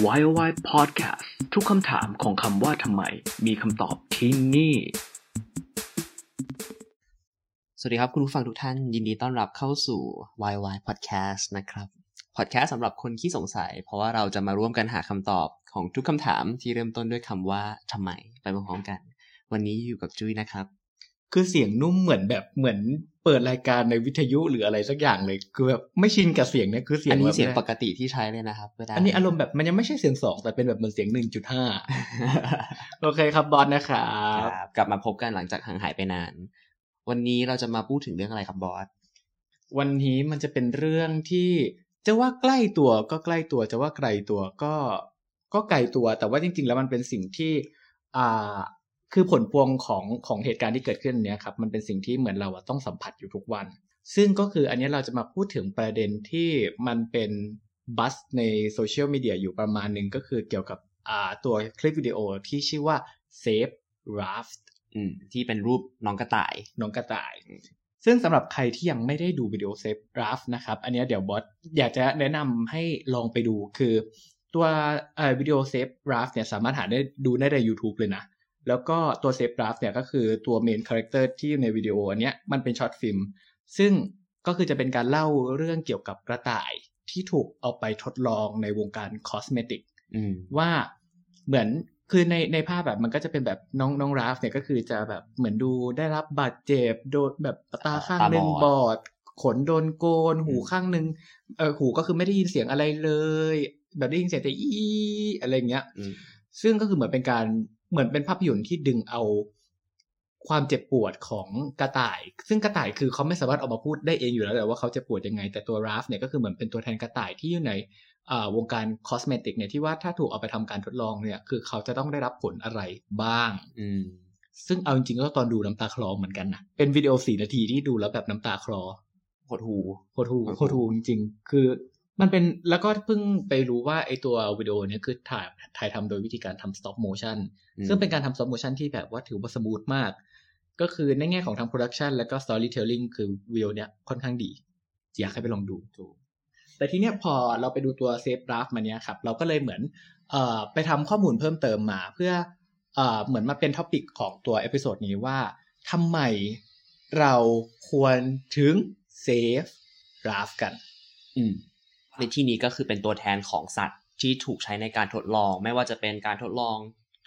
Why Why Podcast ทุกคำถามของคำว่าทำไม มีคำตอบที่นี่ สวัสดีครับคุณผู้ฟังทุกท่าน ยินดีต้อนรับเข้าสู่ Why Why Podcast นะครับ Podcast สำหรับคนที่สงสัย เพราะว่าเราจะมาร่วมกันหาคำตอบของทุกคำถามที่เริ่มต้นด้วยคำว่าทำไม ไปพร้อมๆกัน วันนี้อยู่กับจุ้ยนะครับ คือเสียงนุ่มเหมือนแบบเหมือนเปิดรายการในวิทยุหรืออะไรสักอย่างเลย คือแบบไม่ชินกับเสียงเนี่ยคือเสียอังนนี้แบบเสียงปกติที่ใช้เลยนะครับเวลาอันนี้อารมณ์แบบมันยังไม่ใช่เสียงสองแต่เป็นแบบเหมือนเสียงหนึ่งจุดห้าโอเคครับบอสนะครับครับกลับมาพบกันหลังจากห่างหายไปนาน วันนี้เราจะมาพูดถึงเรื่องอะไรครับบอสวันนี้มันจะเป็นเรื่องที่จะว่าใกล้ตัวก็ใกล้ตัวจะว่าไกลตัวก็ก็ไกลตัวแต่ว่าจริง ๆ แล้วมันเป็นสิ่งที่อ่า คือผลพวงของของเหตุการณ์ที่เกิดขึ้นเนี้ยครับมันเป็นสิ่งที่เหมือนเราอะต้องสัมผัสอยู่ทุกวัน ซึ่งก็คืออันนี้เราจะมาพูดถึงประเด็นที่มันเป็น buzz ในโซเชียลมีเดียอยู่ประมาณหนึ่งก็คือเกี่ยวกับอ่าตัวคลิปวิดีโอที่ชื่อว่า Save Ralph อืมที่เป็นรูปน้องกระต่าย น้องกระต่าย ซึ่งสำหรับใครที่ยังไม่ได้ดูวิดีโอ Save Ralph นะครับ อันเนี้ยเดี๋ยวบอสอยากจะแนะนำให้ลองไปดูคือตัวเอ่อวิดีโอ Save Ralph เนี่ยสามารถหาได้ดูได้ใน YouTube เลยนะ แล้วก็ตัว Save Ralph เนี่ยก็คือตัว main character ที่อยู่ในวิดีโออันเนี้ยมันเป็น short filmซึ่งก็คือจะเป็นการเล่าเรื่องเกี่ยวกับกระต่ายที่ถูกเอาไปทดลองในวงการคอสเมติกอืมว่าเหมือนคือในในภาพแบบมันก็จะเป็นแบบน้องน้องราฟเนี่ยก็คือจะแบบเหมือนดูได้รับบาดเจ็บโดนแบบตาข้างหนึ่งตาบบออดดขนโดนโกน หูอืมข้างหนึ่งเออหูก็คือไม่ได้ยินเสียงอะไรเลย แบบได้ยินเสียงแต่อีอะไรเงี้ยอืมซึ่งก็คือเหมือนเป็นการ เหมือนเป็นภาพยนตร์ที่ดึงเอาความเจ็บปวดของกระต่าย ซึ่งกระต่ายคือเขาไม่สามารถออกมาพูดได้เองอยู่แล้วแหละว่าเขาเจ็บปวดยังไง แต่ตัวราฟเนี่ยก็คือเหมือนเป็นตัวแทนกระต่ายที่อยู่ในอ่าวงการคอสเมติกเนี่ยที่ว่าถ้าถูกเอาไปทำการทดลองเนี่ย คือเขาจะต้องได้รับผลอะไรบ้าง อืมซึ่งเอาจริงๆก็ตอนดูน้ำตาคลอเหมือนกันนะเป็นวิดีโอสี่นาทีที่ดูแล้วแบบน้ำตาคลอหดหูโคตรถูกโอ้โหโคตรถูกจริงๆ คือ มันเป็นแล้วก็เพิ่งไปรู้ว่าไอตัววิดีโอเนี้ยคือถ่ายถ่ายทำโดยวิธีการทำ stop motion อืมซึ่งเป็นการทำ stop motion ที่แบบว่าถือว่า smooth มาก ก็คือในแง่ของทาง production แล้วก็ storytelling คือวิดีโอเนี้ยค่อนข้างดี อยากให้ไปลองดูแต่ทีเนี้ยพอเราไปดูตัว Save Ralph มาเนี้ยครับ เราก็เลยเหมือนเอ่อไปทำข้อมูลเพิ่มเติมมา เพื่อเอ่อเหมือนมาเป็น topic ของตัว episode นี้ว่าทำไมเราควรถึง Save Ralph กัน อืม ในที่นี้ก็คือเป็นตัวแทนของสัตว์ที่ถูกใช้ในการทดลอง ไม่ว่าจะเป็นการทดลอง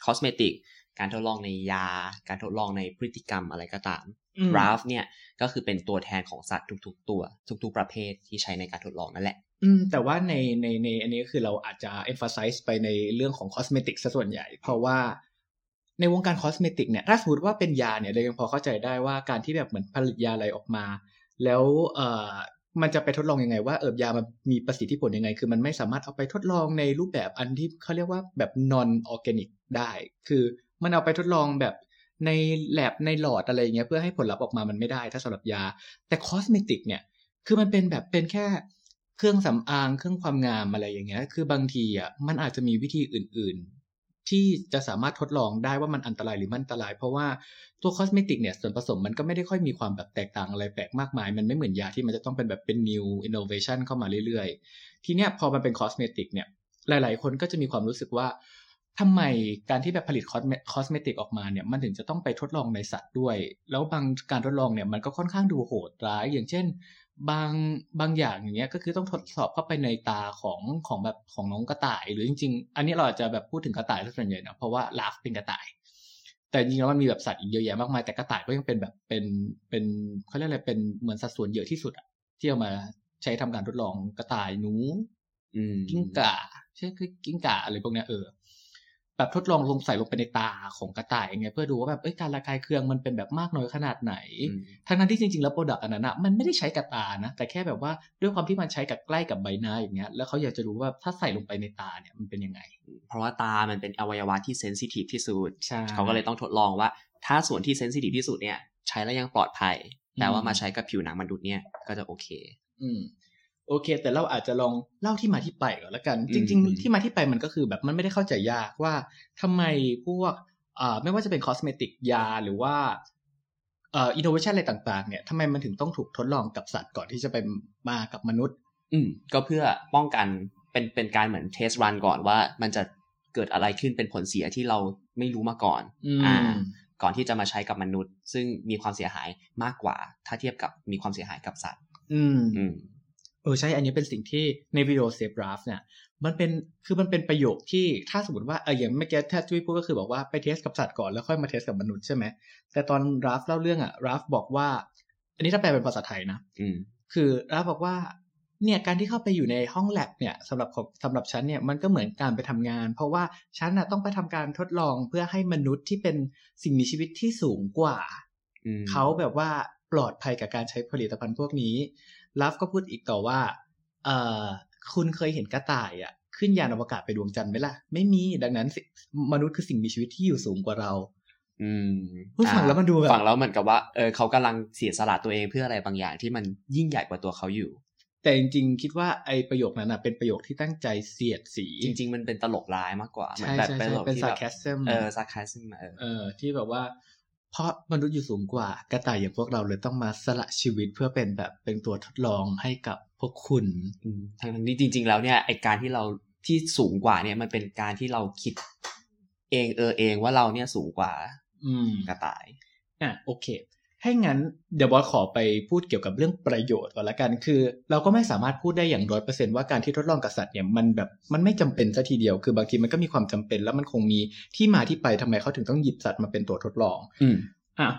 คอสเมติกการทดลองในยา การทดลองในพฤติกรรมอะไรก็ตามอืมราฟเนี่ยก็คือเป็นตัวแทนของสัตว์ทุก ๆ ตัว ทุก ๆ ประเภทที่ใช้ในการทดลองนั่นแหละอืมแต่ว่าในในในอันนี้ก็คือเราอาจจะ emphasize ไปในเรื่องของ cosmetic ซะส่วนใหญ่ เพราะว่าในวงการ cosmetic เนี่ยถ้าสมมติว่าเป็นยาเนี่ยเรายังพอเข้าใจได้ว่าการที่แบบเหมือนผลิตยาอะไรออกมา แล้วเอ่อ มันจะไปทดลองยังไงว่าเออยามันมีประสิทธิผลยังไง คือมันไม่สามารถเอาไปทดลองในรูปแบบอันที่เขาเรียกว่าแบบ non organic ได้ คือมันเอาไปทดลองแบบในแลบในหลอดอะไรเงี้ยเพื่อให้ผลลัพธ์ออกมามันไม่ได้ ถ้าสำหรับยา แต่คอสเมติกเนี่ย คือมันเป็นแบบเป็นแค่เครื่องสำอางเครื่องความงามอะไรอย่างเงี้ย คือบางทีอะมันอาจจะมีวิธีอื่น ที่จะสามารถทดลองได้ว่ามันอันตรายหรือไม่อันตราย เพราะว่าตัว cosmetic เนี่ยส่วนผสมมันก็ไม่ได้ค่อยมีความแบบแตกต่างอะไรแปลกมากมาย มันไม่เหมือนยาที่มันจะต้องเป็นแบบเป็น new innovation เข้ามาเรื่อยๆ ทีเนี้ยพอมันเป็น cosmetic เนี่ยหลาย ๆ คนก็จะมีความรู้สึกว่า ทำไมการที่แบบผลิต cosmetic ออกมาเนี่ยมันถึงจะต้องไปทดลองในสัตว์ด้วย แล้วบางการทดลองเนี่ยมันก็ค่อนข้างดูโหดร้าย อย่างเช่น บางบางอย่างอย่างเงี้ยก็คือต้องทดสอบเข้าไปในตาของของแบบของน้องกระต่าย หรือจริง ๆ อันนี้เราอาจจะแบบพูดถึงกระต่ายซะส่วนใหญ่นะเพราะว่า Ralph เป็นกระต่าย แต่จริงๆแล้วมันมีแบบสัตว์อีกเยอะแยะมากมายแต่กระต่ายก็ยังเป็นแบบเป็นเป็นเขาเรียกอะไรเป็นเหมือนสัดส่วนเยอะที่สุดอะที่เอามาใช้ทำการทดลองกระต่ายหนูอืมกิ้งก่าใช่คือกิ้งก่าอะไรพวกเนี้ยเออ แบบทดลองลงใส่ลงไปในตาของกระต่ายไงเพื่อดูว่าแบบเอ้ยการระคายเคืองมันเป็นแบบมากน้อยขนาดไหนอืมทั้งนั้นที่จริงๆแล้ว product อันนั้นอะมันไม่ได้ใช้กับตานะ แต่แค่แบบว่าด้วยความที่มันใช้กับใกล้กับใบหน้าอย่างเงี้ยแล้วเขาอยากจะรู้ว่าถ้าใส่ลงไปในตาเนี่ยมันเป็นยังไง เพราะว่าตามันเป็นอวัยวะที่ sensitive ที่สุดใช่เขาก็เลยต้องทดลองว่า ถ้าส่วนที่ sensitive ที่สุดเนี่ยใช้แล้วยังปลอดภัย แต่ว่าอืมมาใช้กับผิวหนังมนุษย์เนี่ยก็จะโอเค อืม โอเค แต่เราอาจจะลองเล่าที่มาที่ไปก่อนละกันอืมจริงอืมๆที่มาที่ไปมันก็คือแบบมันไม่ได้เข้าใจยากว่าทำไมพวกอ่าไม่ว่าจะเป็น cosmetic ยาหรือว่าเอ่ออินโนเวชันอะไรต่างๆ เนี่ยทำไมมันถึงต้องถูกทดลองกับสัตว์ก่อนที่จะไปมากับมนุษย์ อืมก็เพื่อป้องกันเป็นเป็นการเหมือน test run ก่อนว่ามันจะเกิดอะไรขึ้นเป็นผลเสียที่เราไม่รู้มาก่อนอืมอ่าก่อนที่จะมาใช้กับมนุษย์ ซึ่งมีความเสียหายมากกว่า ถ้าเทียบกับมีความเสียหายกับสัตว์ อืมอืม เออใช่ อันนี้เป็นสิ่งที่ในวิดีโอ Save Ralph เนี่ย มันเป็น คือมันเป็นประโยคที่ถ้าสมมติว่าเอออย่างเมื่อกี้ถ้าจุ้ยพูดก็คือบอกว่าไป test กับสัตว์ก่อนแล้วค่อยมา test กับมนุษย์ใช่ไหม แต่ตอน Ralph เล่าเรื่องอะ Ralph บอกว่า อันนี้ถ้าแปลเป็นภาษาไทยนะอืมคือราฟบอกว่า เนี่ยการที่เข้าไปอยู่ในห้องแลบเนี่ยสำหรับของสำหรับฉันเนี่ยมันก็เหมือนการไปทำงาน เพราะว่าฉันน่ะต้องไปทำการทดลองเพื่อให้มนุษย์ที่เป็นสิ่งมีชีวิตที่สูงกว่าอืมเขาแบบว่าปลอดภัยกับการใช้ผลิตภัณฑ์พวกนี้ ลัฟก็พูดอีกต่อว่า เอ่อคุณเคยเห็นกระต่ายอะขึ้นยานอวกาศไปดวงจันทร์ไหมล่ะ ไม่มีดังนั้นสิมนุษย์คือสิ่งมีชีวิตที่อยู่สูงกว่าเรา อืมพูดฟังแล้วมันดูแบบฟังแล้วเหมือนกับว่าเออเขากำลังเสียสละตัวเองเพื่ออะไรบางอย่างที่มันยิ่งใหญ่กว่าตัวเขาอยู่ แต่จริงๆ คิดว่าไอ้ประโยคนั้นอะเป็นประโยคที่ตั้งใจเสียดสี จริง ๆ มันเป็นตลกร้ายมากกว่าใช่แบบใช่เป็นใช่ตลกเป็นที่ซาแบบ sarcasm เออ sarcasm เออเออที่แบบว่า เพราะมนุษย์อยู่สูงกว่ากระต่ายอย่างพวกเราเลยต้องมาสละชีวิตเพื่อเป็นแบบเป็นตัวทดลองให้กับพวกคุณอืมทั้งทั้งที่จริง ๆ แล้วเนี่ยไอ้การที่เราที่สูงกว่าเนี่ยมันเป็นการที่เราคิดเองเออเองว่าเราเนี่ยสูงกว่าอืมกระต่ายอะโอเค ให้งั้นเดี๋ยวบอสขอไปพูดเกี่ยวกับเรื่องประโยชน์ก่อนละกัน คือ เราก็ไม่สามารถพูดได้อย่างร้อยเปอร์เซนว่าการที่ทดลองกับสัตว์เนี่ยมันแบบมันไม่จำเป็นซะทีเดียว คือบางทีมันก็มีความจำเป็น แล้วมันคงมีที่มาที่ไปทำไมเขาถึงต้องหยิบสัตว์มาเป็นตัวทดลอง อืมอะ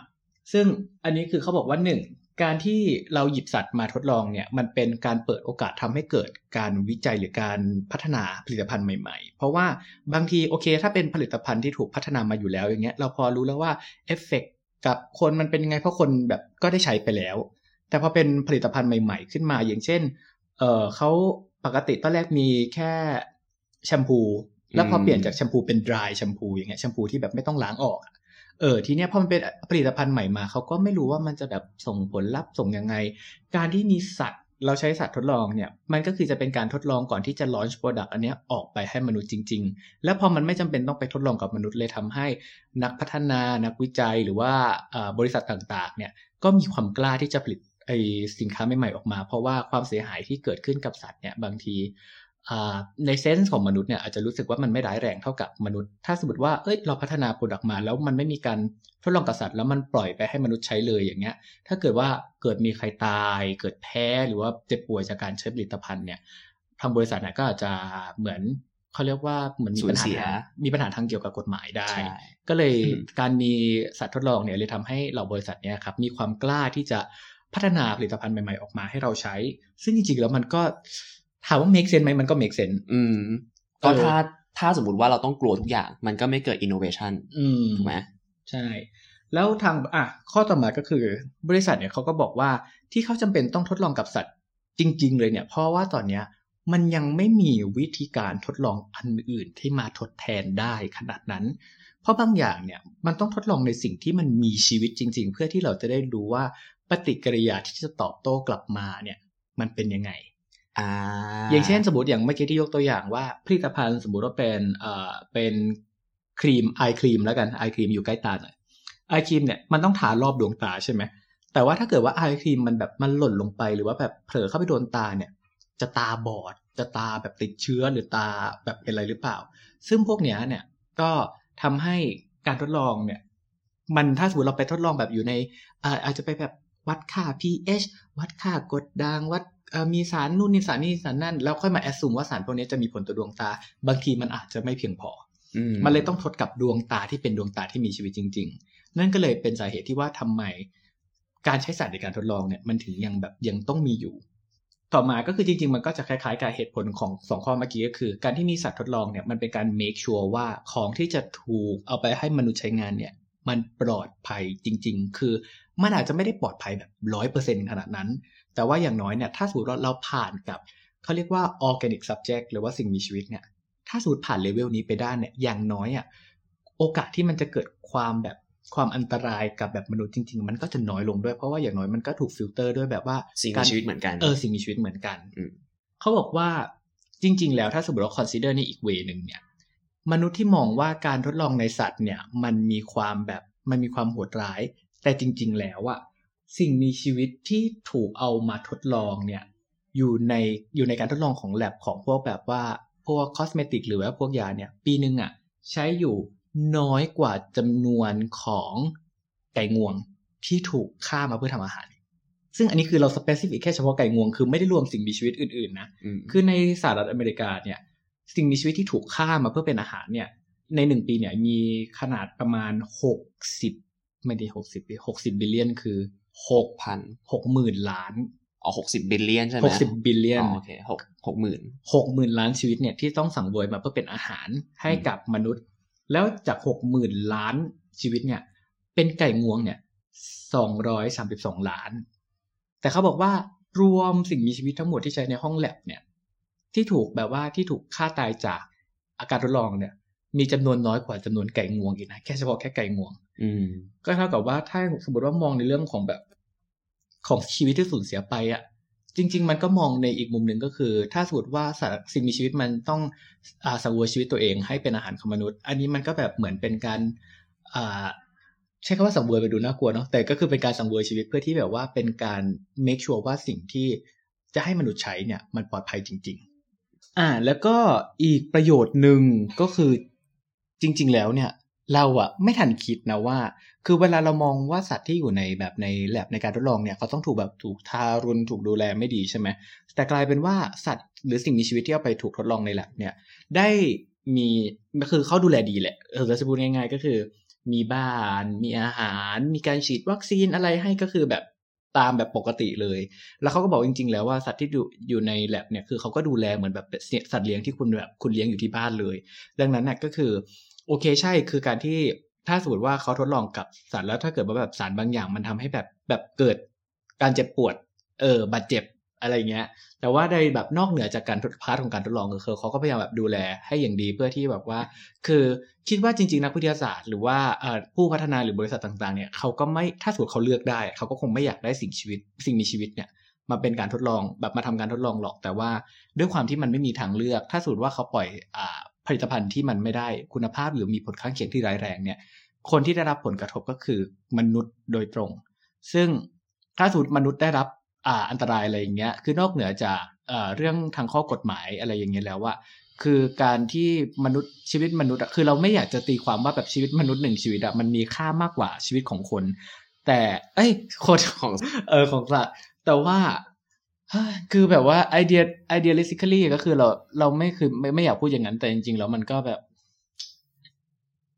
ซึ่งอันนี้คือเขาบอกว่าหนึ่งการที่เราหยิบสัตว์มาทดลองเนี่ยมันเป็นการเปิดโอกาสทำให้เกิดการวิจัยหรือการพัฒนาผลิตภัณฑ์ใหม่ ๆ เพราะว่าบางทีโอเค ถ้าเป็นผลิตภัณฑ์ที่ถูกพัฒนามาอยู่แล้วอย่างเงี้ยเราพอรู้แล้วว่าเอฟเฟก กับคนมันเป็นยังไงเพราะคนแบบก็ได้ใช้ไปแล้ว แต่พอเป็นผลิตภัณฑ์ใหม่ ๆ ขึ้นมา อย่างเช่น เออเขาปกติตอนแรกมีแค่แชมพู แล้วพอเปลี่ยนจากแชมพูเป็น dry แชมพูอย่างเงี้ยแชมพูที่แบบไม่ต้องล้างออกเออทีเนี้ยพอมันเป็นผลิตภัณฑ์ใหม่มาเขาก็ไม่รู้ว่ามันจะแบบส่งผลลัพธ์ส่งยังไง การที่มีสัตว์ เราใช้สัตว์ทดลองเนี่ยมันก็คือจะเป็นการทดลองก่อนที่จะ launch product อันนี้ออกไปให้มนุษย์จริง ๆ แล้วพอมันไม่จำเป็นต้องไปทดลองกับมนุษย์เลยทำให้นักพัฒนานักวิจัยหรือว่าบริษัทต่างๆเนี่ยก็มีความกล้าที่จะผลิตไอ้สินค้าใหม่ๆออกมา เพราะว่าความเสียหายที่เกิดขึ้นกับสัตว์เนี่ยบางที ใน sense ของมนุษย์เนี่ยอาจจะรู้สึกว่ามันไม่ร้ายแรงเท่ากับมนุษย์ ถ้าสมมติว่าเอ้ยเราพัฒนา product มาแล้วมันไม่มีการทดลองกับสัตว์แล้วมันปล่อยไปให้มนุษย์ใช้เลยอย่างเงี้ย ถ้าเกิดว่าเกิดมีใครตาย เกิดแพ้หรือว่าเจ็บป่วยจากการใช้ผลิตภัณฑ์เนี่ยทางบริษัทเนี่ยก็อาจจะเหมือนเขาเรียกว่าเหมือนมีปัญหาสูญเสียทางมีปัญหาทางเกี่ยวกับกฎหมายได้ใช่ก็เลยอืมการมีสัตว์ทดลองเนี่ยเลยทำให้เหล่าบริษัทเนี่ยครับมีความกล้าที่จะพัฒนาผลิตภัณฑ์ใหม่ๆออกมาให้เราใช้ ซึ่งจริงๆแล้วมันก็ ถามว่า make sense ไหมมันก็ make sense อืมก็เออถ้าถ้าสมมติว่าเราต้องกลัวทุกอย่าง มันก็ไม่เกิด innovation อืมถูกไหมใช่ แล้วทางอะข้อต่อมาก็คือบริษัทเนี่ยเขาก็บอกว่าที่เขาจำเป็นต้องทดลองกับสัตว์จริง ๆ เลยเนี่ย เพราะว่าตอนเนี้ยมันยังไม่มีวิธีการทดลองอันอื่นที่มาทดแทนได้ขนาดนั้น เพราะบางอย่างเนี่ยมันต้องทดลองในสิ่งที่มันมีชีวิตจริง ๆ เพื่อที่เราจะได้รู้ว่าปฏิกิริยาที่จะตอบโต้กลับมาเนี่ย มันเป็นยังไง อย่างเช่นสมมติอย่างเมื่อกี้ที่ยกตัวอย่างว่าผลิตภัณฑ์สมมติว่าเป็นเอ่อเป็นครีมไอครีมแล้วกันไอครีมอยู่ใกล้ตาหน่อยไอครีมเนี่ยมันต้องทารอบดวงตาใช่ไหมแต่ว่าถ้าเกิดว่าไอครีมมันแบบมันหล่นลงไปหรือว่าแบบเผลอเข้าไปโดนตาเนี่ย จะตาบอด จะตาแบบติดเชื้อหรือตาแบบเป็นอะไรหรือเปล่า ซึ่งพวกเนี้ยเนี่ยก็ทำให้การทดลองเนี่ย มันถ้าสมมติเราไปทดลองแบบอยู่ในอาจจะไปแบบ วัดค่า pH วัดค่ากรดด่างวัดเอ่อมีสารนู่นนี่สารนี่สารนั่น แล้วค่อยมาแอดซูมว่าสารพวกนี้จะมีผลต่อดวงตา บางทีมันอาจจะไม่เพียงพออืมันเลยต้องทดกับดวงตาที่เป็นดวงตาที่มีชีวิตจริง ๆ นั่นก็เลยเป็นสาเหตุที่ว่าทำไม การใช้สัตว์ในการทดลองเนี่ยมันถึงยังแบบยังต้องมีอยู่ ต่อมาก็คือจริง ๆ มันก็จะคล้ายๆกับเหตุผลของสองข้อเมื่อกี้ก็คือ การที่มีสัตว์ทดลองเนี่ยมันเป็นการ make sure ว่าของที่จะถูกเอาไปให้มนุษย์ใช้งานเนี่ยมันปลอดภัยจริง ๆ คือ มันอาจจะไม่ได้ปลอดภัยแบบร้อยเปอร์เซ็นขนาดนั้น แต่ว่าอย่างน้อยเนี่ยถ้าสมมติว่าเราผ่านกับเขาเรียกว่า organic subject หรือว่าสิ่งมีชีวิตเนี่ยถ้าสมมติผ่านเลเวลนี้ไปได้เนี่ยอย่างน้อยอะโอกาสที่มันจะเกิดความแบบความอันตรายกับแบบมนุษย์จริง ๆ มันก็จะน้อยลงด้วยเพราะว่าอย่างน้อยมันก็ถูกฟิลเตอร์ด้วยแบบว่าสิ่งกามีรชีวิตเหมือนกันเออสิ่งมีชีวิตเหมือนกันอืมเขาบอกว่าจริง ๆ แล้วถ้าสมมติเรา consider ในอีก way หนึ่งเนี่ย มนุษย์ที่มองว่าการทดลองในสัตว์เนี่ย มันมีความแบบมันมีความโหดร้าย แต่จริงๆแล้วอะสิ่งมีชีวิตที่ถูกเอามาทดลองเนี่ยอยู่ในอยู่ในการทดลองของแลบของพวกแบบว่าพวกคอสเมติกหรือว่าพวกยาเนี่ยปีหนึ่งอะใช้อยู่น้อยกว่าจำนวนของไก่งวงที่ถูกฆ่ามาเพื่อทำอาหาร ซึ่งอันนี้คือเราสเปซิฟิกแค่เฉพาะไก่งวง คือไม่ได้รวมสิ่งมีชีวิตอื่นๆนะอืมคือในสหรัฐอเมริกาเนี่ยสิ่งมีชีวิตที่ถูกฆ่ามาเพื่อเป็นอาหารเนี่ยในหนึ่งปีเนี่ยมีขนาดประมาณหกสิบ ไม่ได้หกสิบหกสิบ billion คือหกพันหกหมื่นล้านอ๋อหกสิบ billion ใช่ไหมหกสิบ billion อ๋อโอเคหกหกหมื่นหกหมื่นล้านชีวิตเนี่ยที่ต้องสังเวยมาเพื่อเป็นอาหารให้กับมนุษย์ แล้วจากหกหมื่นล้านชีวิตเนี่ย เป็นไก่งวงเนี่ยสองร้อยสามสิบสองล้าน แต่เขาบอกว่ารวมสิ่งมีชีวิตทั้งหมดที่ใช้ในห้องแลบเนี่ย ที่ถูกแบบว่าที่ถูกฆ่าตายจากอาการทดลองเนี่ย มีจำนวนน้อยกว่าจำนวนไก่งวงอีกนะแค่เฉพาะแค่ไก่งวง อืม ก็เท่ากับว่าถ้าสมมติว่ามองในเรื่องของแบบของชีวิตที่สูญเสียไปอะ จริง ๆ มันก็มองในอีกมุมหนึ่งก็คือ ถ้าสมมติว่าสัตว์สิ่งมีชีวิตมันต้องอ่าสังเวยชีวิตตัวเองให้เป็นอาหารของมนุษย์ อันนี้มันก็แบบเหมือนเป็นการอ่าใช้คำว่าสังเวยไปดูน่ากลัวเนาะแต่ก็คือเป็นการสังเวยชีวิตเพื่อที่แบบว่าเป็นการ make sure ว่าสิ่งที่จะให้มนุษย์ใช้เนี่ย มันปลอดภัยจริง ๆ อ่า แล้วก็อีกประโยชน์หนึ่งก็คือ จริง ๆ แล้วเนี่ยเราอะไม่ทันคิดนะว่า คือเวลาเรามองว่าสัตว์ที่อยู่ในแบบในแลบในการทดลองเนี่ยเขาต้องถูกแบบถูกทารุณถูกดูแลไม่ดีใช่ไหมแต่กลายเป็นว่าสัตว์หรือสิ่งมีชีวิตที่เอาไปถูกทดลองในแลบเนี่ยได้มีคือเขาดูแลดีแหละเออจะพูดง่าย ๆ ก็คือ มีบ้าน มีอาหาร มีการฉีดวัคซีนอะไรให้ก็คือแบบ ตามแบบปกติเลย แล้วเขาก็บอกจริง ๆ แล้วว่าสัตว์ที่อยู่ในแลบเนี่ยคือเขาก็ดูแลเหมือนแบบสัตว์เลี้ยงที่คุณแบบคุณเลี้ยงอยู่ที่บ้านเลย ดังนั้นน่ะก็คือโอเคใช่คือการที่ถ้าสมมติว่าเขาทดลองกับสัตว์แล้วถ้าเกิดว่าแบบสารบางอย่างมันทำให้แบบแบบเกิดการเจ็บปวดเออบาดเจ็บ อะไรเงี้ย แต่ว่าในแบบนอกเหนือจากการทด part ของการทดลองคือเขาก็พยายามแบบดูแลให้อย่างดีเพื่อที่แบบว่า คือคิดว่าจริง ๆ นักวิทยาศาสตร์ หรือว่าผู้พัฒนาหรือบริษัทต่าง ๆเนี่ยเขาก็ไม่ถ้าสมมติเขาเลือกได้เขาก็คงไม่อยากได้สิ่งชีวิต สิ่งมีชีวิตเนี่ยมาเป็นการทดลองแบบมาทำการทดลองหรอกแต่ว่า ด้วยความที่มันไม่มีทางเลือก ถ้าสมมติว่าเขาปล่อยผลิตภัณฑ์ที่มันไม่ได้คุณภาพหรือมีผลข้างเคียงที่ร้ายแรงเนี่ยคนที่ได้รับผลกระทบก็คือมนุษย์โดยตรง ซึ่งถ้าสมมติมนุษย์ได้รับ อ่าอันตรายอะไรอย่างเงี้ย คือนอกเหนือจากเอ่อเรื่องทางข้อกฎหมายอะไรอย่างเงี้ยแล้วว่าคือการที่มนุษย์ชีวิตมนุษย์คือเราไม่อยากจะตีความว่าแบบชีวิตมนุษย์หนึ่งชีวิตอะมันมีค่ามากกว่าชีวิตของคน แต่เอ้ยคนของเออของสัตว์แต่ว่าคือแบบว่าไอเดียไอเดียลิซิคลี่ก็คือเราเราไม่คือไม่ไม่อยากพูดอย่างนั้นแต่จริงๆแล้วมันก็แบบ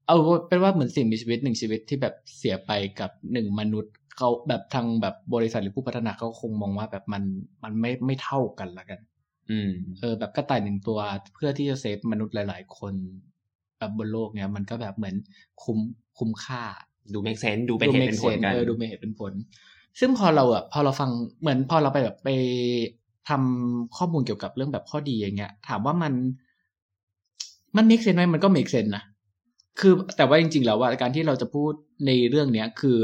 เอาเป็นว่าเหมือนสิ่งมีชีวิตหนึ่งชีวิตที่แบบเสียไปกับหนึ่งมนุษย์ เขาแบบทางแบบบริษัทหรือผู้พัฒนาเขาคงมองว่าแบบมันมันไม่ไม่เท่ากันละกัน อืมเออแบบกระต่ายหนึ่งตัวเพื่อที่จะเซฟมนุษย์หลาย ๆ คน แบบบนโลกเนี้ยมันก็แบบเหมือนคุ้มคุ้มค่า ดูเมกเซนดูเป็นเหตุเป็นผลกันเออดูเป็นเหตุเป็นผล ซึ่งพอเราอะพอเราฟังเหมือนพอเราไปแบบไปทำข้อมูลเกี่ยวกับเรื่องแบบข้อดีอย่างเงี้ย ถามว่ามัน มัน make sense ไหมมันก็ make sense นะคือแต่ว่าจริง ๆ แล้วว่าการที่เราจะพูดในเรื่องเนี้ย คือ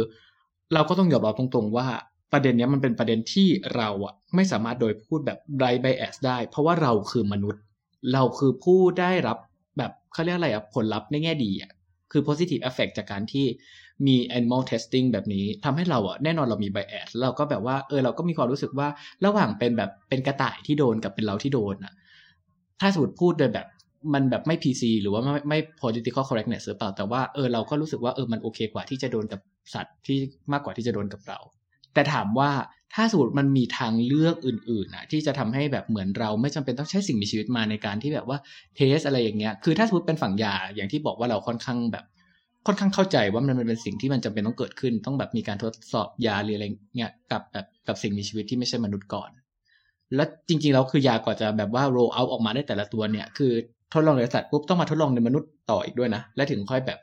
เราก็ต้องยอมรับตรงๆว่าประเด็นนี้มันเป็นประเด็นที่เราอะไม่สามารถโดยพูดแบบไรไบแอสได้ เพราะว่าเราคือมนุษย์ เราคือผู้ได้รับแบบเขาเรียกอะไรอะผลลัพธ์ในแง่ดีอะคือ positive effect จากการที่มี animal testing แบบนี้ทำให้เราอะแน่นอนเรามี bias เราก็แบบว่าเออเราก็มีความรู้สึกว่าระหว่างเป็นแบบเป็นกระต่ายที่โดนกับเป็นเราที่โดนอะถ้าสมมติพูดโดยแบบมันแบบไม่ PC หรือว่าไม่ไม่ political correctness หรือเปล่าแต่ว่าเออเราก็รู้สึกว่าเออมันโอเคกว่าที่จะโดนกับ สัตว์ที่มากกว่าที่จะโดนกับเรา แต่ถามว่าถ้าสมมติมันมีทางเลือกอื่นๆนะที่จะทำให้แบบเหมือนเราไม่จำเป็นต้องใช้สิ่งมีชีวิตมาในการที่แบบว่าเทสอะไรอย่างเงี้ย คือถ้าสมมติเป็นฝั่งยาอย่างที่บอกว่าเราค่อนข้างแบบค่อนข้างเข้าใจว่ามันเป็นสิ่งที่มันจำเป็นต้องเกิดขึ้น ต้องแบบมีการทดสอบยาหรืออะไรเงี้ยกับแบบกับสิ่งมีชีวิตที่ไม่ใช่มนุษย์ก่อน แล้วจริงๆแล้วคือยากว่าจะแบบว่า roll out ออกมาได้แต่ละตัวเนี่ย คือทดลองในสัตว์ปุ๊บต้องมาทดลองในมนุษย์ต่ออีกด้วยนะ และถึงค่อยแบบ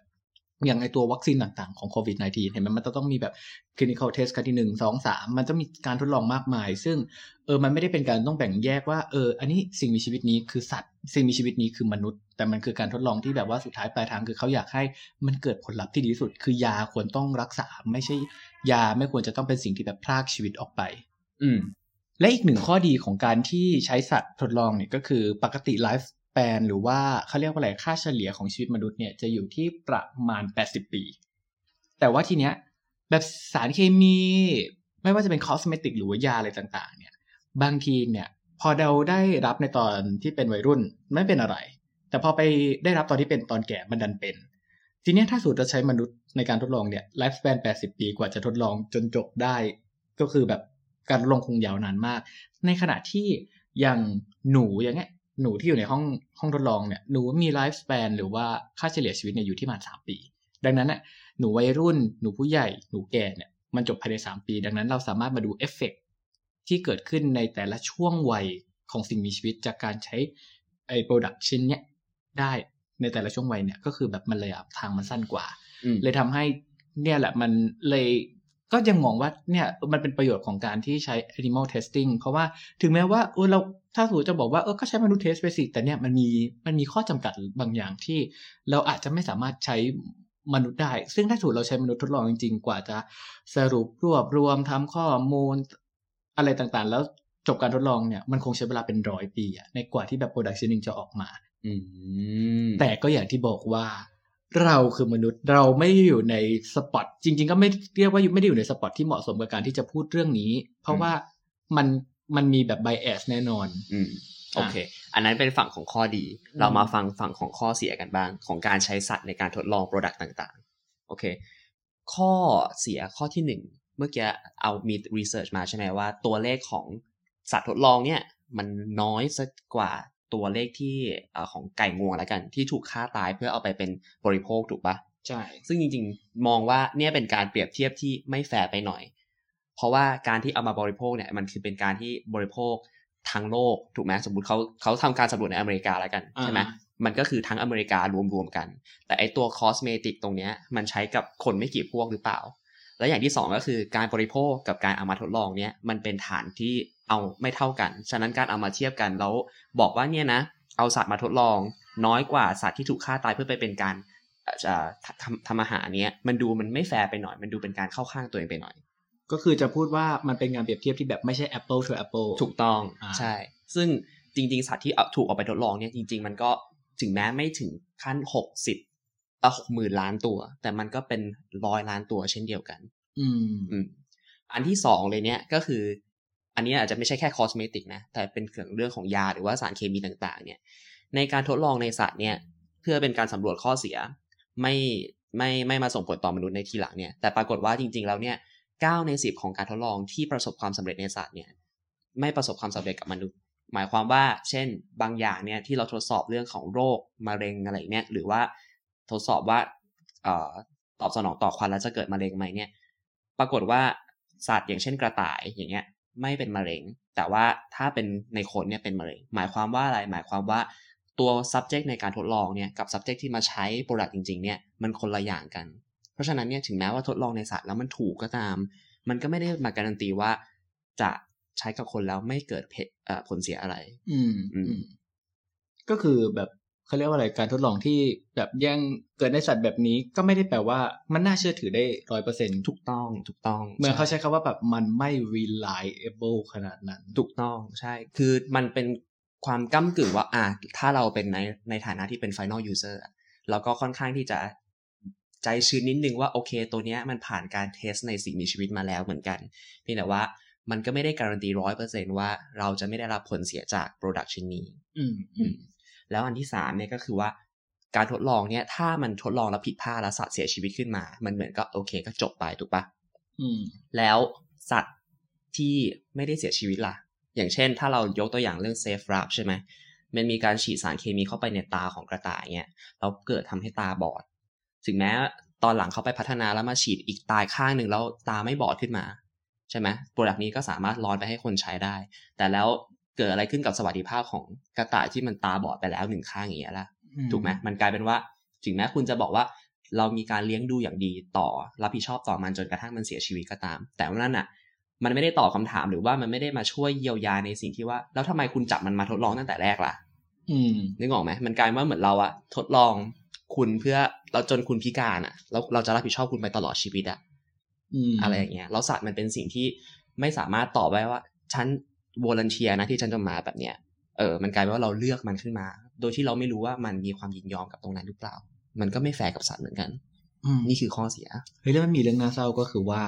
อย่างในตัววัคซีนต่างๆของโควิด -19 เห็นไหมมันจะต้องมีแบบ clinical test ครั้งที่หนึ่งสองสามมันจะมีการทดลองมากมาย ซึ่งเออมันไม่ได้เป็นการต้องแบ่งแยกว่าเอออันนี้สิ่งมีชีวิตนี้คือสัตว์ สิ่งมีชีวิตนี้คือมนุษย์ แต่มันคือการทดลองที่แบบว่าสุดท้ายปลายทางคือเขาอยากให้มันเกิดผลลัพธ์ที่ดีที่สุด คือยาควรต้องรักษาไม่ใช่ยาไม่ควรจะต้องเป็นสิ่งที่แบบพรากชีวิตออกไป อืมและอีกหนึ่งข้อดีของการที่ใช้สัตว์ทดลองเนี่ยก็คือปกติไลฟ์ แปนหรือว่าเขาเรียกว่าอะไรค่าเฉลี่ยของชีวิตมนุษย์เนี่ยจะอยู่ที่ประมาณ 80 ปี แต่ว่าทีเนี้ยแบบสารเคมี ไม่ว่าจะเป็นคอสเมติกหรือว่ายาอะไรต่างๆ เนี่ยบางทีเนี่ยพอเราได้รับในตอนที่เป็นวัยรุ่นไม่เป็นอะไร แต่พอไปได้รับตอนที่เป็นตอนแก่มันดันเป็น ทีเนี้ยถ้าสูตรจะใช้มนุษย์ในการทดลองเนี่ยไลฟ์ส p ปน 80 ปีกว่าจะทดลองจนจบได้ ก็คือแบบการทดลองคงยาวนานมาก ในขณะที่อย่างหนูอย่างเงี้ย หนูที่อยู่ในห้องห้องทดลองเนี่ยหนูมีไลฟ์ส p ปนหรือว่าค่าเฉลี่ยชีวิตเนี่ยอยู่ที่ประมาณ3ปี ดังนั้นน่ะหนูวัยรุ่นหนูผู้ใหญ่หนูแก่เนี่ยมันจบภายใน3ปี ดังนั้นเราสามารถมาดูเอฟเฟกที่เกิดขึ้นในแต่ละช่วงวัยของสิ่งมีชีวิตจากการใช้ไอ้โปรดักชิ้นเนี้ยได้ในแต่ละช่วงวัยเนี่ยก็คือแบบมันเลยทางมันสั้นกว่าอืมเลยทำให้เนี่ยแหละมันเลย ก็ยังมองว่าเนี่ยมันเป็นประโยชน์ของการที่ใช้ animal testing เพราะว่าถึงแม้ว่าเออเราถ้าสมมติจะบอกว่าเออก็ใช้มนุษย์เทสไปสิแต่เนี่ยมันมีมันมีข้อจำกัดบางอย่างที่ เราอาจจะไม่สามารถใช้มนุษย์ได้ ซึ่งถ้าถูกเราใช้มนุษย์ทดลองจริงๆ กว่าจะสรุปรวบรวมทำข้อมูลอะไรต่างๆ แล้วจบการทดลองเนี่ยมันคงใช้เวลาเป็นร้อยปีอะในกว่าที่แบบ product ชิ้นนึงจะออกมาอืแต่ก็อย่างที่บอกว่า เราคือมนุษย์เราไม่ได้อยู่ใน spot จริง ๆ ก็ไม่เรียกว่าไม่ได้อยู่ใน spot ที่เหมาะสมกับการที่จะพูดเรื่องนี้ เพราะว่ามันมันมีแบบ bias แน่นอน อืมโอเค อันนั้นเป็นฝั่งของข้อดี เรามาฟังฝั่งของข้อเสียกันบ้าง ของการใช้สัตว์ในการทดลอง product ต่างๆ โอเค ข้อเสียข้อที่หนึ่งเมื่อกี้เอามีรีเสิร์ชมาใช่ไหมว่า ตัวเลขของสัตว์ทดลองเนี่ย มันน้อยสักกว่า ตัวเลขที่เอ่อของไก่งวงแล้วกัน ที่ถูกฆ่าตายเพื่อเอาไปเป็นบริโภคถูกปะใช่ ซึ่งจริงๆ มองว่าเนี่ยเป็นการเปรียบเทียบที่ไม่แฟร์ไปหน่อย เพราะว่าการที่เอามาบริโภคเนี่ยมันคือเป็นการที่บริโภคทั้งโลกถูกไหมสมมติเขาเขาทำการสำรวจในอเมริกาแล้วกันใช่ไหมอ่ามันก็คือทั้งอเมริการวมๆกัน แต่ไอตัวคอสเมติกตรงเนี้ยมันใช้กับคนไม่กี่พวกหรือเปล่า แล้วอย่างที่สองก็คือการบริโภคกับการเอามาทดลองเนี่ยมันเป็นฐานที่ เอาไม่เท่ากัน ฉะนั้นการเอามาเทียบกันแล้วบอกว่าเนี่ยนะ เอาสัตว์มาทดลอง น้อยกว่าสัตว์ที่ถูกฆ่าตายเพื่อไปเป็นการเอ่อจะทำทำอาหารเนี้ยมันดูมันไม่แฟร์ไปหน่อย มันดูเป็นการเข้าข้างตัวเองไปหน่อย ก็คือจะพูดว่ามันเป็นงานเปรียบเทียบที่แบบไม่ใช่ Apple to Apple ถูกต้องอ่าใช่ ซึ่งจริง ๆ สัตว์ที่เอาถูกเอาไปทดลองเนี่ยจริง ๆ มันก็ถึงแม้ไม่ถึงขั้นหกสิบเออหกหมื่นล้านตัว แต่มันก็เป็นร้อยล้านตัวเช่นเดียวกัน อืมอืมอันที่สองเลยเนี่ยก็คือ อันนี้อาจจะไม่ใช่แค่คอสเมติกนะ แต่เป็นเรื่องของยาหรือว่าสารเคมีต่างๆ เนี่ย ในการทดลองในสัตว์เนี่ย เพื่อเป็นการสำรวจข้อเสีย ไม่ไม่ไม่มาส่งผลต่อมนุษย์ในทีหลังเนี่ย แต่ปรากฏว่าจริง ๆ แล้วเนี่ยเก้าในสิบของการทดลองที่ประสบความสำเร็จในสัตว์เนี่ย ไม่ประสบความสำเร็จกับมนุษย์ หมายความว่า เช่น บางอย่างเนี่ยที่เราทดสอบเรื่องของโรคมะเร็งอะไรเนี่ย หรือว่าทดสอบว่าออตอบสนองต่อควันแล้วจะเกิดมะเร็งไหมเนี่ย ปรากฏว่าสัตว์อย่างเช่นกระต่ายอย่างเงี้ย ไม่เป็นมะเร็ง แต่ว่าถ้าเป็นในคนเนี่ยเป็นมะเร็ง หมายความว่าอะไร หมายความว่าตัว subject ในการทดลองเนี่ยกับ subject ที่มาใช้ product จริงๆเนี่ยมันคนละอย่างกัน เพราะฉะนั้นเนี่ยถึงแม้ว่าทดลองในสัตว์แล้วมันถูกก็ตาม มันก็ไม่ได้มาการันตีว่าจะใช้กับคนแล้วไม่เกิดเพเอ่อผลเสียอะไร อืมอืมอืมก็คือแบบ เขาเรียกว่าอะไรการทดลองที่แบบแย่งเกิดในสัตว์แบบนี้ก็ไม่ได้แปลว่ามันน่าเชื่อถือได้ร้อยเปอร์เซ็นถูกต้องถูกต้องเมื่อเขาใช่ใช้คำว่าแบบมันไม่ reliable ขนาดนั้น ถูกต้องใช่ คือมันเป็นความก้ากึ่งว่าอ่าถ้าเราเป็นในในฐานะที่เป็น final user อะเราก็ค่อนข้างที่จะใจชื้นนิดนึงว่าโอเค ตัวเนี้ยมันผ่านการ test ในสิ่งมีชีวิตมาแล้วเหมือนกันเพียงแต่ว่ามันก็ไม่ได้การันตีร้อยเปอร์เซนว่าเราจะไม่ได้รับผลเสียจาก product ชิ้นนี้ อืมอืม แล้วอันที่สามเนี่ยก็คือว่าการทดลองเนี่ยถ้ามันทดลองแล้วผิดพลาดแล้วสัตว์เสียชีวิตขึ้นมา มันเหมือนก็โอเคก็จบไปถูกปะอืมแล้วสัตว์ที่ไม่ได้เสียชีวิตล่ะ อย่างเช่น ถ้าเรายกตัวอย่างเรื่อง Save Ralph ใช่ไหมมันมีการฉีดสารเคมีเข้าไปในตาของกระต่ายเนี่ยแล้วเกิดทำให้ตาบอด ถึงแม้ตอนหลังเขาไปพัฒนาแล้วมาฉีดอีกตายข้างหนึ่งแล้วตาไม่บอดขึ้นมา ใช่ไหมโปรดักต์นี้ก็สามารถร้อนไปให้คนใช้ได้ แต่แล้ว เกิดอะไรขึ้นกับสวัสดิภาพของกระต่ายที่มันตาบอดไปแล้วหนึ่งข้างอย่างเงี้ยล่ะถูกไหมมันกลายเป็นว่า ถึงแม้คุณจะบอกว่า เรามีการเลี้ยงดูอย่างดีต่อรับผิดชอบต่อมันจนกระทั่งมันเสียชีวิตก็ตาม แต่ว่านั่นอะ มันไม่ได้ตอบคาถามหรือว่ามันไม่ได้มาช่วยเยียวยาในสิ่งที่ว่า แล้วทำไมคุณจับมันมาทดลองตั้งแต่แรกล่ะอืมนึกออกไหมมันกลายว่าเหมือนเราอะทดลองคุณเพื่อเราจนคุณพิการอะแล้วเราจะรับผิดชอบคุณไปตลอดชีวิตอะอืมอะไรอย่างเงี้ยแล้วสัตว์มันเป็นสิ่งที่ไม่สามารถตอบได้ว่า ฉัน volunteer นะที่ฉันจะมาแบบเนี้ยเออมันกลายเป็นว่าเราเลือกมันขึ้นมา โดยที่เราไม่รู้ว่ามันมีความยินยอมกับตรงนั้นหรือเปล่า มันก็ไม่แฟร์กับสัตว์เหมือนกันอืมนี่คือข้อเสียเฮ้ยแล้วมันมีเรื่องน่าเศร้าก็คือว่า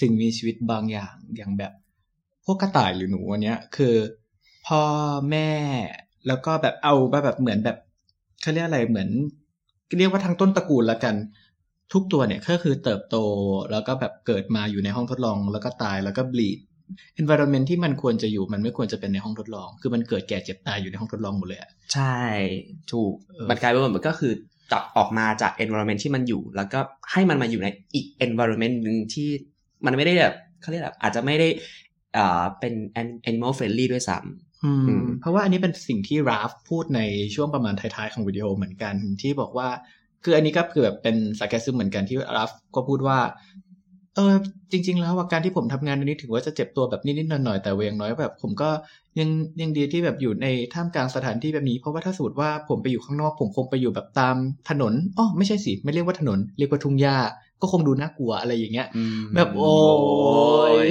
สิ่งมีชีวิตบางอย่างอย่างแบบ พวกกระต่ายหรือหนูอันเนี้ย คือ พ่อแม่แล้วก็แบบเอาแบบเหมือนแบบเขาเรียกอะไรเหมือน เรียกว่าทั้งต้นตระกูลแล้วกัน ทุกตัวเนี่ยก็คือเติบโตแล้วก็แบบเกิดมาอยู่ในห้องทดลอง แล้วก็ตายแล้วก็บลีด environment ที่มันควรจะอยู่มันไม่ควรจะเป็นในห้องทดลอง คือมันเกิดแก่เจ็บตายอยู่ในห้องทดลองหมดเลยอะใช่ถูกเออมันกลายเป็นว่ามันก็คือจับออกมาจาก environment ที่มันอยู่ แล้วก็ให้มันมาอยู่ในอีก environment หนึ่งที่มันไม่ได้แบบเขาเรียกแบบอาจจะไม่ได้อ่าเป็น animal friendly ด้วยซ้อืมอืมเพราะว่าอันนี้เป็นสิ่งที่ราฟพูดในช่วงประมาณท้ายๆ ของวิดีโอเหมือนกันที่บอกว่าคืออันนี้ก็คือแบบเป็นสาแกซึมเหมือนกันที่ราฟก็พูดว่า เออจริง ๆ แล้วว่าการที่ผมทำงานอันนี้ถือว่าจะเจ็บตัวแบบนิดๆหน่อยๆแต่เวอย่างน้อยแบบ ผมก็ยังยังดีที่แบบอยู่ในท่ามกลางสถานที่แบบนี้ เพราะว่าถ้าสมมติว่าผมไปอยู่ข้างนอก ผมคงไปอยู่แบบตามถนนอ๋อไม่ใช่สิ ไม่เรียกว่าถนน เรียกว่าทุ่งหญ้าก็คงดูน่ากลัวอะไรอย่างเงี้ยำอืมแบบโอ้ย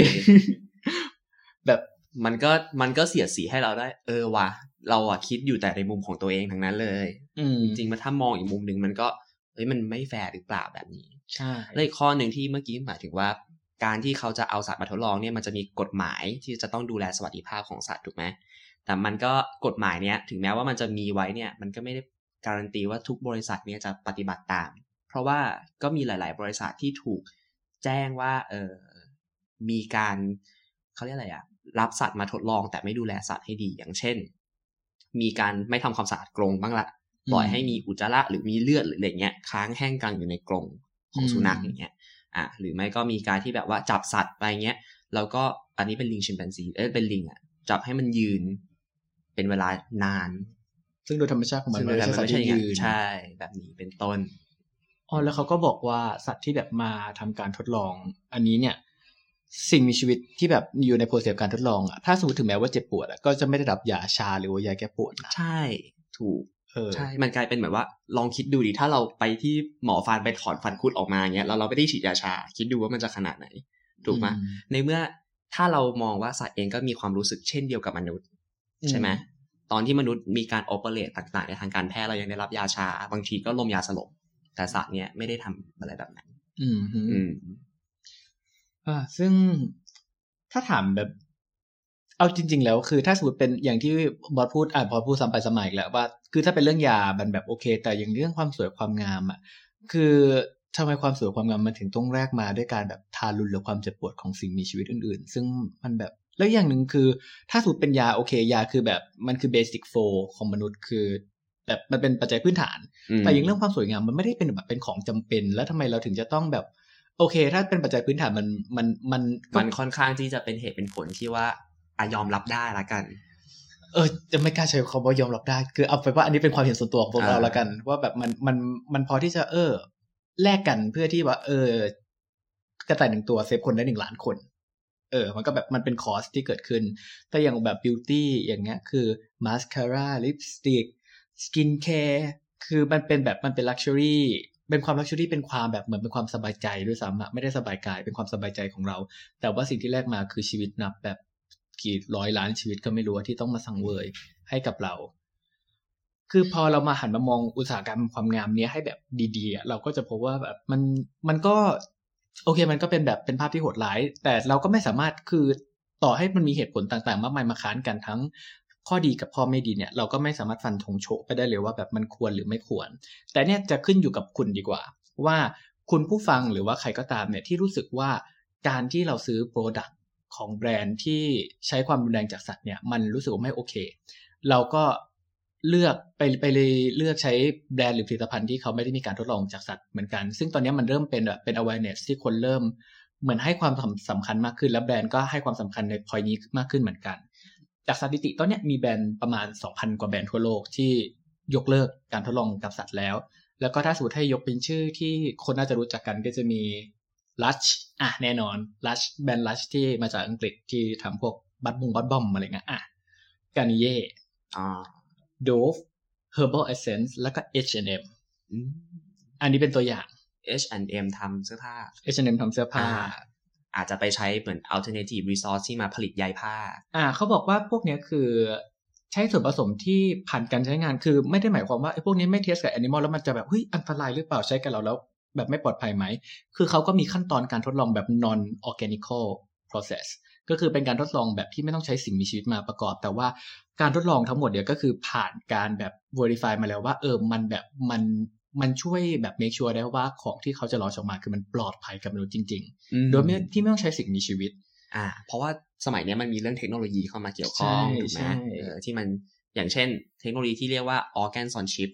แบบมันก็มันก็เสียดสีให้เราได้ เออว่ะเราอะคิดอยู่แต่ในมุมของตัวเองทั้งนั้นเลยอืมจริงๆมาถ้ามองอีกมุมหนึ่งมันก็เฮ้ยมันไม่แฟร์หรือเปล่าแบบนี้ ใช่และอีกข้อหนึ่งที่เมื่อกี้หมายถึงว่า การที่เขาจะเอาสัตว์มาทดลองเนี่ยมันจะมีกฎหมายที่จะต้องดูแลสวัสดิภาพของสัตว์ถูกไหมแต่มันก็กฎหมายเนี้ยถึงแม้ว่ามันจะมีไว้เนี่ยมันก็ไม่ได้การันตีว่าทุกบริษัทเนี่ยจะปฏิบัติตาม เพราะว่าก็มีหลาย ๆ บริษัทที่ถูกแจ้งว่าเออมีการเขาเรียกอะไรอะรับสัตว์มาทดลองแต่ไม่ดูแลสัตว์ให้ดีอย่างเช่น มีการไม่ทำความสะอาดกรงบ้างละปล่อยให้มีอุจจาระหรือมีเลือดหรืออะไรเงี้ยค้างแห้งกลางอยู่ในกรง ของสุนัขอย่างเงี้ยอะหรือไม่ก็มีการที่แบบว่าจับสัตว์ไปเงี้ยแล้วก็อันนี้เป็นลิงชิมแปนซีเอ้ยเป็นลิงอะจับให้มันยืน เป็นเวลานาน ซึ่งโดยธรรมชาติของมันซึ่งมันมันไม่ใช่สัตว์ไม่ใช่ที่อย่างยืนั้นนใช่ แบบนี้เป็นต้นอ๋อแล้วเขาก็บอกว่าสัตว์ที่แบบมาทำการทดลอง อันนี้เนี่ย สิ่งมีชีวิตที่แบบอยู่ในโปรเซสการทดลองอะถ้าสมมติถึงแม้ว่าเจ็บปวดอะก็จะไม่ได้รับยาชาหรือว่ายาแก้ปวดนะใช่ ถูกเออ ใช่ มันกลายเป็นแบบว่า ลองคิดดูดิ ถ้าเราไปที่หมอฟันไปถอนฟันคุดออกมาเงี้ย แล้วเราไม่ได้ฉีดยาชา คิดดูว่ามันจะขนาดไหน ถูกไหมอืในเมื่อถ้าเรามองว่าสัตว์เองก็มีความรู้สึกเช่นเดียวกับมนุษย์ ใช่ไหมตอนที่มนุษย์มีการโอเปเรตต่างๆ ในทางการแพทย์เรายังได้รับยาชา บางทีก็ลมยาสลบ แต่สัตว์เนี่ยไม่ได้ทำอะไรแบบนั้น อืมฮึอืมอ่าซึ่งถ้าถามแบบ เอาจริง ๆ แล้วคือถ้าสมมติเป็นอย่างที่บอสพูดอ่าบอสพูดซ้ำไปซ้ำมาอีกแล้วว่า คือถ้าเป็นเรื่องยามันแบบโอเค แต่อย่างเรื่องความสวยความงามอะคือทำไมความสวยความงามมันถึงต้องแลกมาด้วยการแบบทารุณหรือความเจ็บปวดของสิ่งมีชีวิตอื่น ๆ ซึ่งมันแบบแล้วอย่างหนึ่งคือ ถ้าสมมติเป็นยาโอเค ยาคือแบบมันคือเบสิกโฟของมนุษย์คือ แบบมันเป็นปัจจัยพื้นฐานอืมแต่อย่างเรื่องความสวยงามมันไม่ได้เป็นแบบเป็นของจำเป็น แล้วทำไมเราถึงจะต้องแบบ โอเค ถ้าเป็นปัจจัยพื้นฐานมันมันมันก็มันค่อนข้างที่จะเป็นเหตุเป็นผลที่ว่า อายอมรับได้ละกัน เออ จะไม่กล้าใช้คำว่ายอมรับได้ คือเอาไปว่าอันนี้เป็นความเห็นส่วนตัวของพวกเราอ่าละกัน ว่าแบบมันมันมันพอที่จะเออแลกกันเพื่อที่ว่า เออ กระต่ายหนึ่งตัว save คนได้หนึ่งล้านคน เออ มันก็แบบมันเป็น cost ที่เกิดขึ้น แต่อย่างแบบ beauty อย่างเงี้ย คือมาสคาร่าลิปสติก skincare คือมันเป็นแบบมันเป็น luxury เป็นความ luxury เป็นความแบบเหมือนเป็นความสบายใจด้วยซ้ำอะไม่ได้สบายกายเป็นความสบายใจของเรา แต่ว่าสิ่งที่แลกมาคือชีวิตนับแบบ กี่ร้อยล้านชีวิตก็ไม่รู้ที่ต้องมาสังเวยให้กับเรา คือพอเรามาหันมามองอุตสาหกรรมความงามเนี้ยให้แบบดีๆเราก็จะพบว่าแบบมันมันก็ โอเคมันก็เป็นแบบเป็นภาพที่โหดร้าย แต่เราก็ไม่สามารถคือต่อให้มันมีเหตุผลต่างๆ มากมายมาค้านกันทั้งข้อดีกับข้อไม่ดีเนี่ย เราก็ไม่สามารถฟันธงโชกไปได้เลยว่าแบบมันควรหรือไม่ควร แต่เนี่ยจะขึ้นอยู่กับคุณดีกว่า ว่าคุณผู้ฟังหรือว่าใครก็ตามเนี่ยที่รู้สึกว่าการที่เราซื้อโปรดักต ของแบรนด์ที่ใช้ความรุนแรงจากสัตว์เนี่ยมันรู้สึกว่าไม่โอเค เราก็เลือกไปไปเลยเลือกใช้แบรนด์หรือผลิตภัณฑ์ที่เขาไม่ได้มีการทดลองจากสัตว์เหมือนกัน ซึ่งตอนนี้มันเริ่มเป็นแบบเป็น awareness ที่คนเริ่มเหมือนให้ความสำคัญมากขึ้น และแบรนด์ก็ให้ความสำคัญในพอยนี้มากขึ้นเหมือนกัน จากสถิติตอนนี้มีแบรนด์ประมาณ 2,000 กว่าแบรนด์ทั่วโลกที่ยกเลิกการทดลองกับสัตว์แล้ว แล้วก็ถ้าสมมติให้ยกเป็นชื่อที่คนน่าจะรู้จักกันก็จะมี Lush อะแน่นอน Lush แบรนด์ Lush ที่มาจากอังกฤษที่ทำพวกบัตบงบัตบอมอะไรเงี้ยอะกานิเย่อ่า Dove Herbal Essence แล้วก็ H&M อืมอันนี้เป็นตัวอย่าง H&M ทำเสื้อผ้า H&M ทำเสื้อผ้าอ่าอาจจะไปใช้เหมือน alternative resource ที่มาผลิตใยผ้า อ่าเขาบอกว่าพวกเนี้ยคือใช้ส่วนผสมที่ผ่านการใช้งานคือไม่ได้หมายความว่าไอ้พวกนี้ไม่เทสกับแอนิมอลแล้วมันจะแบบเฮ้ยอันตรายหรือเปล่าใช้กับเราแล้ว แบบไม่ปลอดภัยไหม คือเขาก็มีขั้นตอนการทดลองแบบ non organical process ก็คือเป็นการทดลองแบบที่ไม่ต้องใช้สิ่งมีชีวิตมาประกอบ แต่ว่าการทดลองทั้งหมดเนี่ยก็คือผ่านการแบบ verify มาแล้วว่าเออมันแบบมันมันช่วยแบบ make sure ได้ว่าของที่เขาจะลอนออกมาคือมันปลอดภัยกับมนุษย์จริง ๆ โดยไม่ที่ไม่ต้องใช้สิ่งมีชีวิต อ่า เพราะว่าสมัยเนี้ยมันมีเรื่องเทคโนโลยีเข้ามาเกี่ยวข้องใช่ถูกไหมใช่เออที่มันอย่างเช่น เทคโนโลยีที่เรียกว่า organ on chip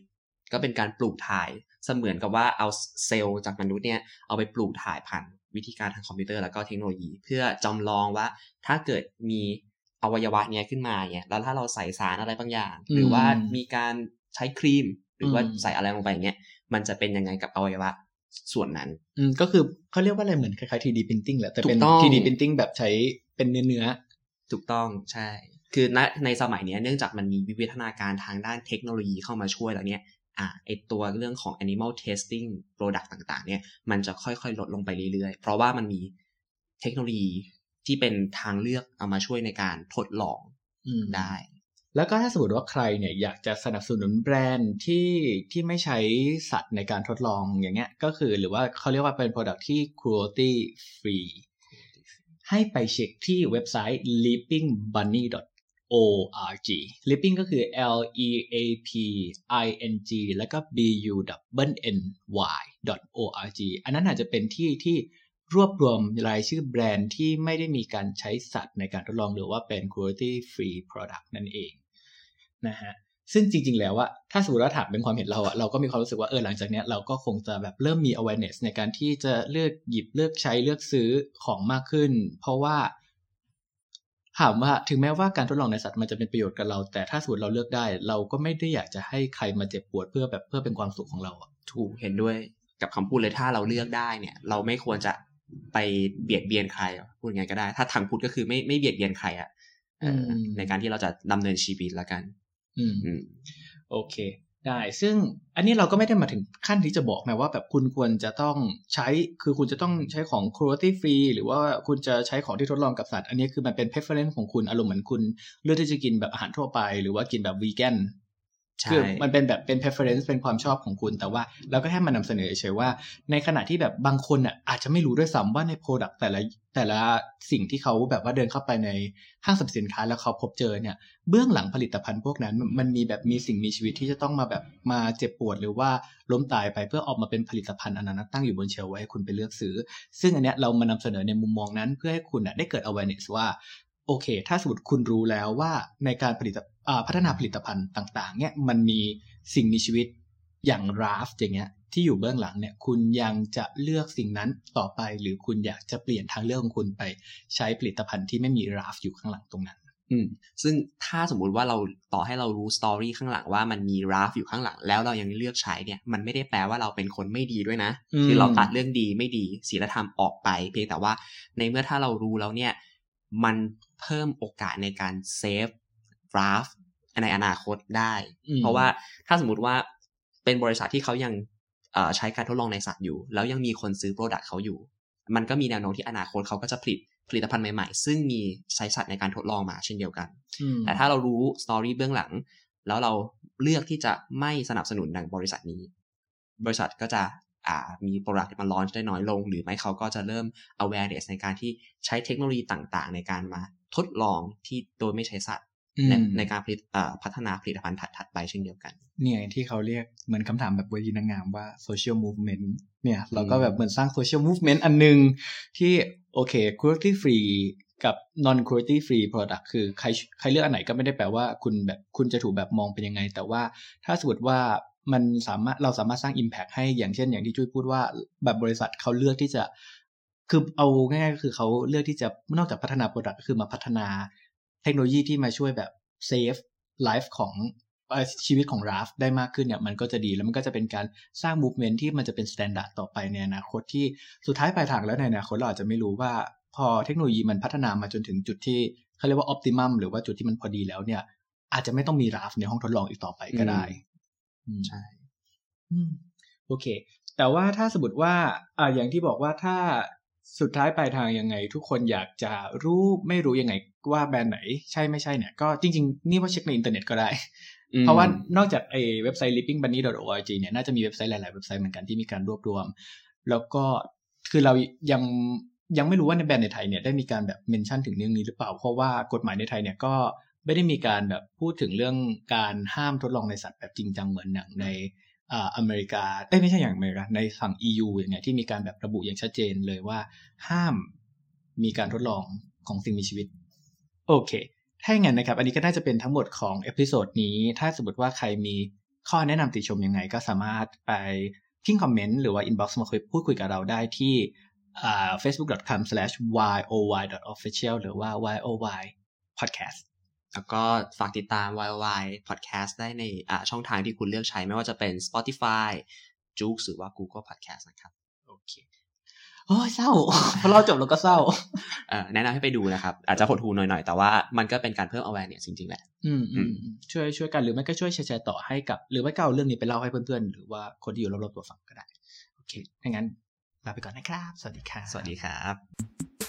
ก็เป็นการปลูกถ่าย เสมือนกับว่าเอาเซลล์จากมนุษย์เนี่ยเอาไปปลูกถ่ายผ่านวิธีการทางคอมพิวเตอร์แล้วก็เทคโนโลยี เพื่อจำลองว่าถ้าเกิดมีอวัยวะเนี้ยขึ้นมาเนี่ยแล้วถ้าเราใส่สารอะไรบางอย่าง หรือว่ามีการใช้ครีม หรือว่าใส่อะไรลงไปอย่างเงี้ยมันจะเป็นยังไงกับอวัยวะส่วนนั้นอืมก็คือเขาเรียกว่าอะไรเหมือนคล้ายๆ 3D printing แหละแต่เป็นถูกต้อง 3D printing แบบใช้เป็นเนื้อเนื้อถูกต้องใช่ คือณในสมัยเนี้ยเนื่องจากมันมีวิวัฒนาการทางด้านเทคโนโลยีเข้ามาช่วยแล้วเนี่ย อ่าไอตัวเรื่องของ animal testing product ต่างๆ เนี่ยมันจะค่อยๆ ลดลงไปเรื่อยๆ เพราะว่ามันมีเทคโนโลยีที่เป็นทางเลือกเอามาช่วยในการทดลองอืมได้ แล้วก็ถ้าสมมติว่าใครเนี่ยอยากจะสนับสนุนแบรนด์ที่ที่ไม่ใช้สัตว์ในการทดลองอย่างเงี้ย ก็คือหรือว่าเขาเรียกว่าเป็น product ที่ cruelty free ให้ไปเช็คที่เว็บไซต์ org. leaping ก็คือ l e a p i n g แล้วก็ b u n n y org อันนั้นอาจจะเป็นที่ที่รวบรวมรายชื่อแบรนด์ที่ไม่ได้มีการใช้สัตว์ในการทดลองหรือว่าเป็น cruelty free product นั่นเองนะฮะซึ่งจริง ๆ แล้วอะถ้าสมมติว่าถามเป็นความเห็นเราอะเราก็มีความรู้สึกว่าเออหลังจากเนี้ยเราก็คงจะแบบเริ่มมี awareness ในการที่จะเลือกหยิบเลือกใช้เลือกซื้อของมากขึ้น เพราะว่า ถามว่าถึงแม้ว่าการทดลองในสัตว์มันจะเป็นประโยชน์กับเรา แต่ถ้าสมมติเราเลือกได้ เราก็ไม่ได้อยากจะให้ใครมาเจ็บปวดเพื่อแบบเพื่อเป็นความสุขของเราอะถูกเห็นด้วยกับคำพูดเลยถ้าเราเลือกได้เนี่ย เราไม่ควรจะไปเบียดเบียนใครอะพูดยังไงก็ได้ ถ้าทางพุทธก็คือไม่ไม่เบียดเบียนใครอะเอออมในการที่เราจะดำเนินชีวิตละกัน อืมอืมโอเค ได้ ซึ่งอันนี้เราก็ไม่ได้มาถึงขั้นที่จะบอกนะว่าแบบคุณควรจะต้องใช้ คือคุณจะต้องใช้ของ cruelty free หรือว่าคุณจะใช้ของที่ทดลองกับสัตว์ อันนี้คือมันเป็น preference ของคุณ อารมณ์เหมือนคุณ เลือกที่จะกินแบบอาหารทั่วไป หรือว่ากินแบบวีแกน คือมันเป็นแบบเป็น preference เป็นความชอบของคุณแต่ว่าเราก็แค่มานำเสนอเฉยว่า ในขณะที่แบบบางคนอะอาจจะไม่รู้ด้วยซ้ำว่าใน product แต่ละแต่ละสิ่งที่เขาแบบว่าเดินเข้าไปในห้างสรรพสินค้าแล้วเขาพบเจอเนี่ยเบื้องหลังผลิตภัณฑ์พวกนั้น มันมีแบบมีสิ่งมีชีวิตที่จะต้องมาแบบมาเจ็บปวดหรือว่าล้มตายไปเพื่อออกมาเป็นผลิตภัณฑ์อันนั้นตั้งอยู่บนเชลไว้ให้คุณไปเลือกซื้อ ซึ่งอันเนี้ยเรามานำเสนอในมุมมองนั้นเพื่อให้คุณน่ะได้เกิด awareness ว่า โอเค ถ้าสมมติคุณรู้แล้วว่าในการผลิตอ่าพัฒนาผลิตภัณฑ์ต่าง ๆ เนี่ยมันมีสิ่งมีชีวิตอย่างราฟอย่างเงี้ยที่อยู่เบื้องหลังเนี่ยคุณยังจะเลือกสิ่งนั้นต่อไป หรือคุณอยากจะเปลี่ยนทางเลือกของคุณไปใช้ผลิตภัณฑ์ที่ไม่มีราฟอยู่ข้างหลังตรงนั้น อืมซึ่งถ้าสมมุติว่าเราต่อให้เรารู้ story ข้างหลังว่ามันมี Ralph อยู่ข้างหลังแล้วเรายังเลือกใช้เนี่ย มันไม่ได้แปลว่าเราเป็นคนไม่ดีด้วยนะอืมคือเราตัดเรื่องดีไม่ดีศีลธรรมออกไป เพียงแต่ว่าในเมื่อถ้าเรารู้แล้วเนี่ย มันเพิ่มโอกาสในการ save Ralph ในอนาคตได้อืมเพราะว่าถ้าสมมติว่าเป็นบริษัทที่เขายังเอ่อใช้การทดลองในสัตว์อยู่ แล้วยังมีคนซื้อ product เขาอยู่ มันก็มีแนวโน้มที่อนาคตเขาก็จะผลิตผลิตภัณฑ์ใหม่ๆ ซึ่งมีใช้สัตว์ในการทดลองมาเช่นเดียวกันอืมแต่ถ้าเรารู้ story เบื้องหลัง แล้วเราเลือกที่จะไม่สนับสนุนดังบริษัทนี้ บริษัทก็จะอ่า มี product มา launch ได้น้อยลง หรือไม่เขาก็จะเริ่ม awareness ในการที่ใช้เทคโนโลยีต่างๆ ในการมาทดลองที่โดยไม่ใช้สัตว์อืมในในการผลิตอ่าพัฒนาผลิตภัณฑ์ถัดๆไปเช่นเดียวกัน เนี่ยที่เขาเรียกเหมือนคำถามแบบเวทีนางงามว่า social movement เนี่ยเราก็แบบเหมือนสร้าง social movement อันหนึง ที่โอเค cruelty free กับ non cruelty free product คือใครใครเลือกอันไหนก็ไม่ได้แปลว่าคุณแบบคุณจะถูกแบบมองเป็นยังไง แต่ว่าถ้าสมมติว่า มันสามารถเราสามารถสร้าง impact ให้อย่างเช่น อย่างที่จุ้ยพูดว่าแบบบริษัทเขาเลือกที่จะคือเอาง่ายๆก็คือเขาเลือกที่จะนอกจากพัฒนา product ก็คือมาพัฒนาเทคโนโลยีที่มาช่วยแบบ save life ของอชีวิตของราฟได้มากขึ้นเนี่ยมันก็จะดีแล้วมันก็จะเป็นการสร้าง movement ที่มันจะเป็น standard ต่อไปในอนาคตที่สุดท้ายปลายทางแล้วในอนาคตเราอาจจะไม่รู้ว่าพอเทคโนโลยีมันพัฒนามาจนถึงจุดที่เขาเรียกว่า optimum หรือว่าจุดที่มันพอดีแล้วเนี่ยอาจจะไม่ต้องมีราฟในห้องทดลองอีกต่อไปก็ได้ ใช่อืมโอเค แต่ว่าถ้าสมมติว่าอ่าอย่างที่บอกว่าถ้าสุดท้ายปลายทางยังไง ทุกคนอยากจะรู้ไม่รู้ยังไงว่าแบรนด์ไหน ใช่ไม่ใช่เนี่ยก็จริง ๆ นี่ว่าเช็คในอินเทอร์เน็ตก็ได้อืมเพราะว่านอกจากไอ้เว็บไซต์ leapingbunny.org เนี่ยน่าจะมีเว็บไซต์หลาย ๆ เว็บไซต์เหมือนกันที่มีการรวบรวม แล้วก็คือเรายังยังไม่รู้ว่าในแบรนด์ในไทยเนี่ยได้มีการแบบ mention ถึงเรื่องนี้หรือเปล่า เพราะว่ากฎหมายในไทยเนี่ยก็ ไม่ได้มีการแบบพูดถึงเรื่องการห้ามทดลองในสัตว์แบบจริงจังเหมือนอย่างในอ่าอเมริกาเอ้ยไม่ใช่อย่างอเมริกาในฝั่ง EU อย่างเงี้ยที่มีการแบบระบุอย่างชัดเจนเลยว่า ห้ามมีการทดลองของสิ่งมีชีวิต โอเค ถ้าอย่างนั้นนะครับ อันนี้ก็น่าจะเป็นทั้งหมดของ episode นี้ ถ้าสมมติว่าใครมีข้อแนะนำติชมยังไง ก็สามารถไปทิ้ง comment หรือว่า inbox มาคุยพูดคุยกับเราได้ที่อ่า facebook.com/yoy.official หรือว่า yoy podcast แล้วก็ฝากติดตาม YY Podcast ได้ในอ่าช่องทางที่คุณเลือกใช้ ไม่ว่าจะเป็น Spotify j o o x หรือว่า Google Podcast นะครับ โอเคโอ้ยเศร้าพอเราจบเราก็เศร้าเอ่อแนะนำให้ไปดูนะครับ อาจจะหดหูหน่อยๆ แต่ว่ามันก็เป็นการเพิ่ม awareness จริงๆ แหละ อืมอืมอืมช่วยช่วยกันหรือไม่ก็ช่วยแชร์ๆต่อให้กับ หรือไม่ก็เอาเรื่องนี้ไปเล่าให้เพื่อนๆ หรือว่าคนที่อยู่รอบๆตัวฟังก็ได้ โอเคถ้างั้นลาไปก่อนนะครับ สวัสดีครับ สวัสดีครับ